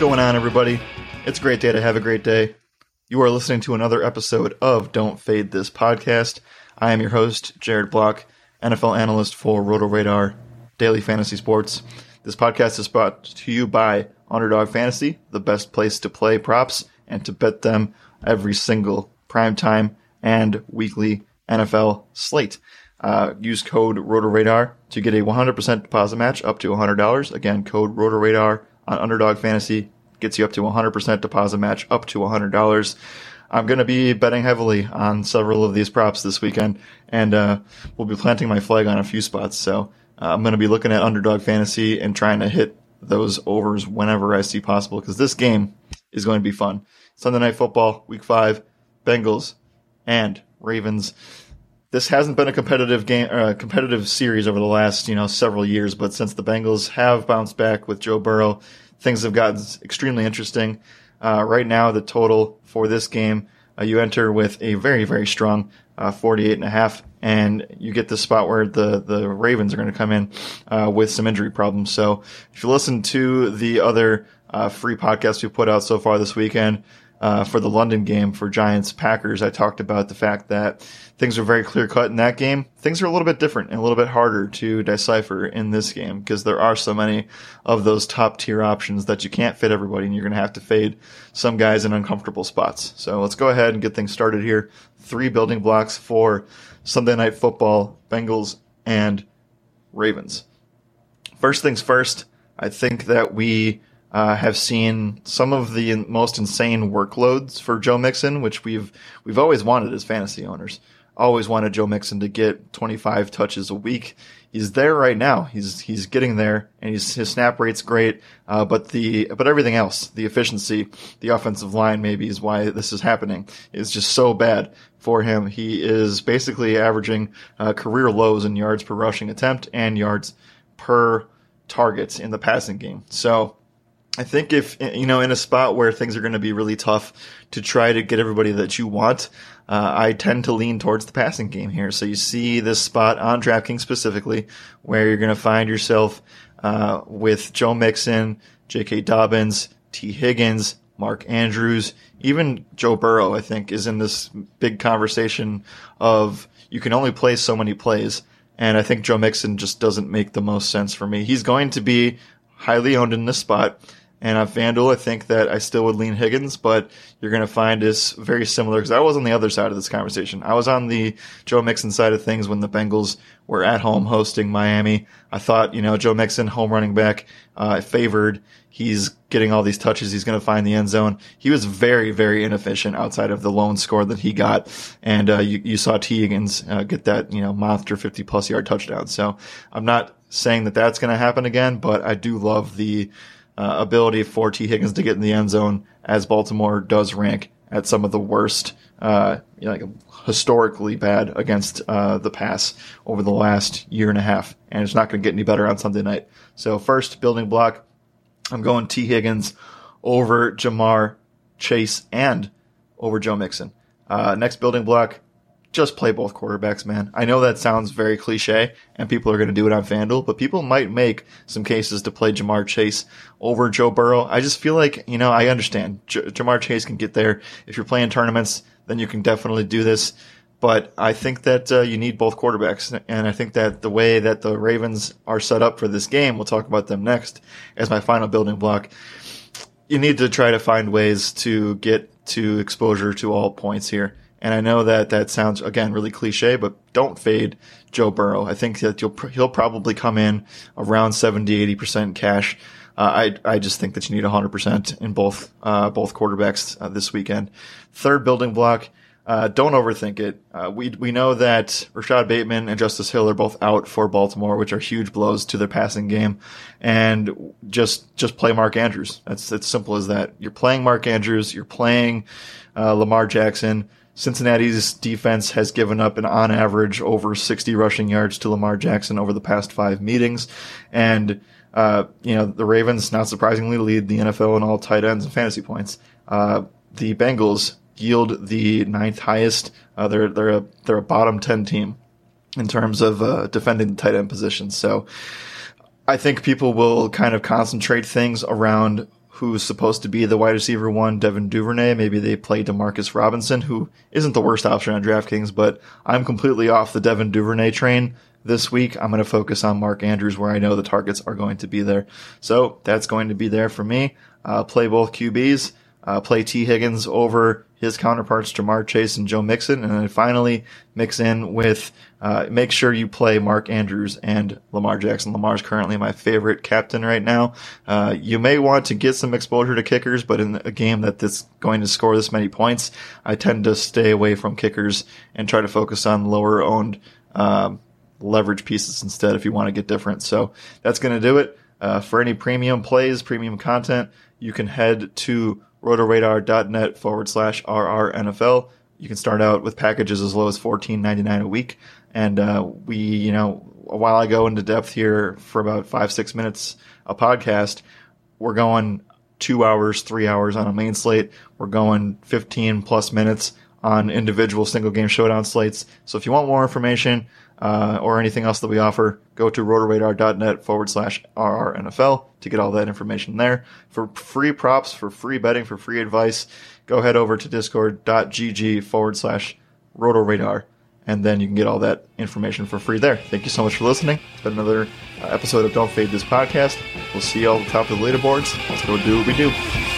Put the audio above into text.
going on, everybody? It's a great day to have a great day. You are listening to another episode of Don't Fade This podcast. I am your host, Jared Block, NFL analyst for Roto Radar Daily Fantasy Sports. This podcast is brought to you by Underdog Fantasy, the best place to play props and to bet them every single primetime and weekly NFL slate. Uh, use code RotoRadar to get a 100% deposit match up to $100. Again, code RotoRadar on Underdog Fantasy gets you up to 100% deposit match up to $100. I'm going to be betting heavily on several of these props this weekend, and uh, we'll be planting my flag on a few spots. So uh, I'm going to be looking at Underdog Fantasy and trying to hit those overs whenever I see possible because this game is going to be fun. Sunday Night Football, Week 5, Bengals and Ravens this hasn't been a competitive game, uh, competitive series over the last you know several years. But since the Bengals have bounced back with Joe Burrow, things have gotten extremely interesting. Uh, right now, the total for this game, uh, you enter with a very very strong uh, 48 and a half, and you get the spot where the the Ravens are going to come in uh, with some injury problems. So if you listen to the other uh, free podcasts we put out so far this weekend uh, for the London game for Giants Packers, I talked about the fact that things are very clear cut in that game. Things are a little bit different and a little bit harder to decipher in this game because there are so many of those top tier options that you can't fit everybody and you're going to have to fade some guys in uncomfortable spots. So let's go ahead and get things started here. Three building blocks for Sunday night football, Bengals and Ravens. First things first, I think that we uh, have seen some of the most insane workloads for Joe Mixon, which we've we've always wanted as fantasy owners. Always wanted Joe Mixon to get 25 touches a week. He's there right now. He's he's getting there, and his snap rate's great. Uh, but the but everything else, the efficiency, the offensive line, maybe is why this is happening. Is just so bad for him. He is basically averaging uh, career lows in yards per rushing attempt and yards per targets in the passing game. So I think if you know in a spot where things are going to be really tough to try to get everybody that you want, uh, I tend to lean towards the passing game here. So you see this spot on DraftKings specifically where you're going to find yourself uh, with Joe Mixon, J.K. Dobbins, Tee Higgins, Mark Andrews, even Joe Burrow. I think is in this big conversation of you can only play so many plays. And I think Joe Mixon just doesn't make the most sense for me. He's going to be highly owned in this spot. And on FanDuel, I think that I still would lean Higgins, but you're going to find is very similar because I was on the other side of this conversation. I was on the Joe Mixon side of things when the Bengals were at home hosting Miami. I thought, you know, Joe Mixon, home running back, uh, favored. He's getting all these touches. He's going to find the end zone. He was very, very inefficient outside of the lone score that he got. And, uh, you, you saw Tee Higgins, uh, get that, you know, monster 50 plus yard touchdown. So I'm not saying that that's going to happen again, but I do love the, uh, ability for Tee Higgins to get in the end zone as Baltimore does rank at some of the worst, uh, you know, like historically bad against uh, the pass over the last year and a half, and it's not going to get any better on Sunday night. So first building block, I'm going Tee Higgins over Ja'Marr Chase and over Joe Mixon. Uh, next building block, just play both quarterbacks, man. I know that sounds very cliche and people are going to do it on FanDuel, but people might make some cases to play Ja'Marr Chase over Joe Burrow. I just feel like, you know, I understand J- Ja'Marr Chase can get there. If you're playing tournaments, then you can definitely do this. But I think that uh, you need both quarterbacks. And I think that the way that the Ravens are set up for this game, we'll talk about them next as my final building block. You need to try to find ways to get to exposure to all points here. And I know that that sounds again really cliche, but don't fade Joe Burrow. I think that you'll he'll probably come in around 70, 80 percent cash. Uh, I I just think that you need 100 percent in both uh, both quarterbacks uh, this weekend. Third building block. Uh, don't overthink it. Uh, we we know that Rashod Bateman and Justice Hill are both out for Baltimore, which are huge blows to their passing game. And just just play Mark Andrews. That's it's simple as that. You're playing Mark Andrews. You're playing uh, Lamar Jackson. Cincinnati's defense has given up an on average over 60 rushing yards to Lamar Jackson over the past five meetings. And, uh, you know, the Ravens, not surprisingly, lead the NFL in all tight ends and fantasy points. Uh, the Bengals yield the ninth highest. Uh, they're, they're a, they're a bottom 10 team in terms of, uh, defending the tight end position. So I think people will kind of concentrate things around who's supposed to be the wide receiver one, Devin Duvernay. Maybe they play Demarcus Robinson, who isn't the worst option on DraftKings, but I'm completely off the Devin Duvernay train this week. I'm going to focus on Mark Andrews, where I know the targets are going to be there. So that's going to be there for me. Uh, play both QBs. Uh, play Tee Higgins over his counterparts Ja'Marr Chase and Joe Mixon, and then finally mix in with uh, make sure you play Mark Andrews and Lamar Jackson. Lamar's currently my favorite captain right now. Uh, you may want to get some exposure to kickers, but in a game that that is going to score this many points, I tend to stay away from kickers and try to focus on lower owned um, leverage pieces instead if you want to get different. So that's going to do it. Uh, for any premium plays, premium content, you can head to rotoradar.net forward slash RRNFL. You can start out with packages as low as $14.99 a week. And uh, we, you know, a while I go into depth here for about five, six minutes a podcast, we're going two hours, three hours on a main slate. We're going 15 plus minutes on individual single game showdown slates. So if you want more information uh, or anything else that we offer, go to rotoradar.net forward slash RRNFL to get all that information there. For free props, for free betting, for free advice, go head over to discord.gg forward slash rotoradar. And then you can get all that information for free there. Thank you so much for listening. It's been another uh, episode of Don't Fade This podcast. We'll see you all at the top of the leaderboards. Let's go do what we do.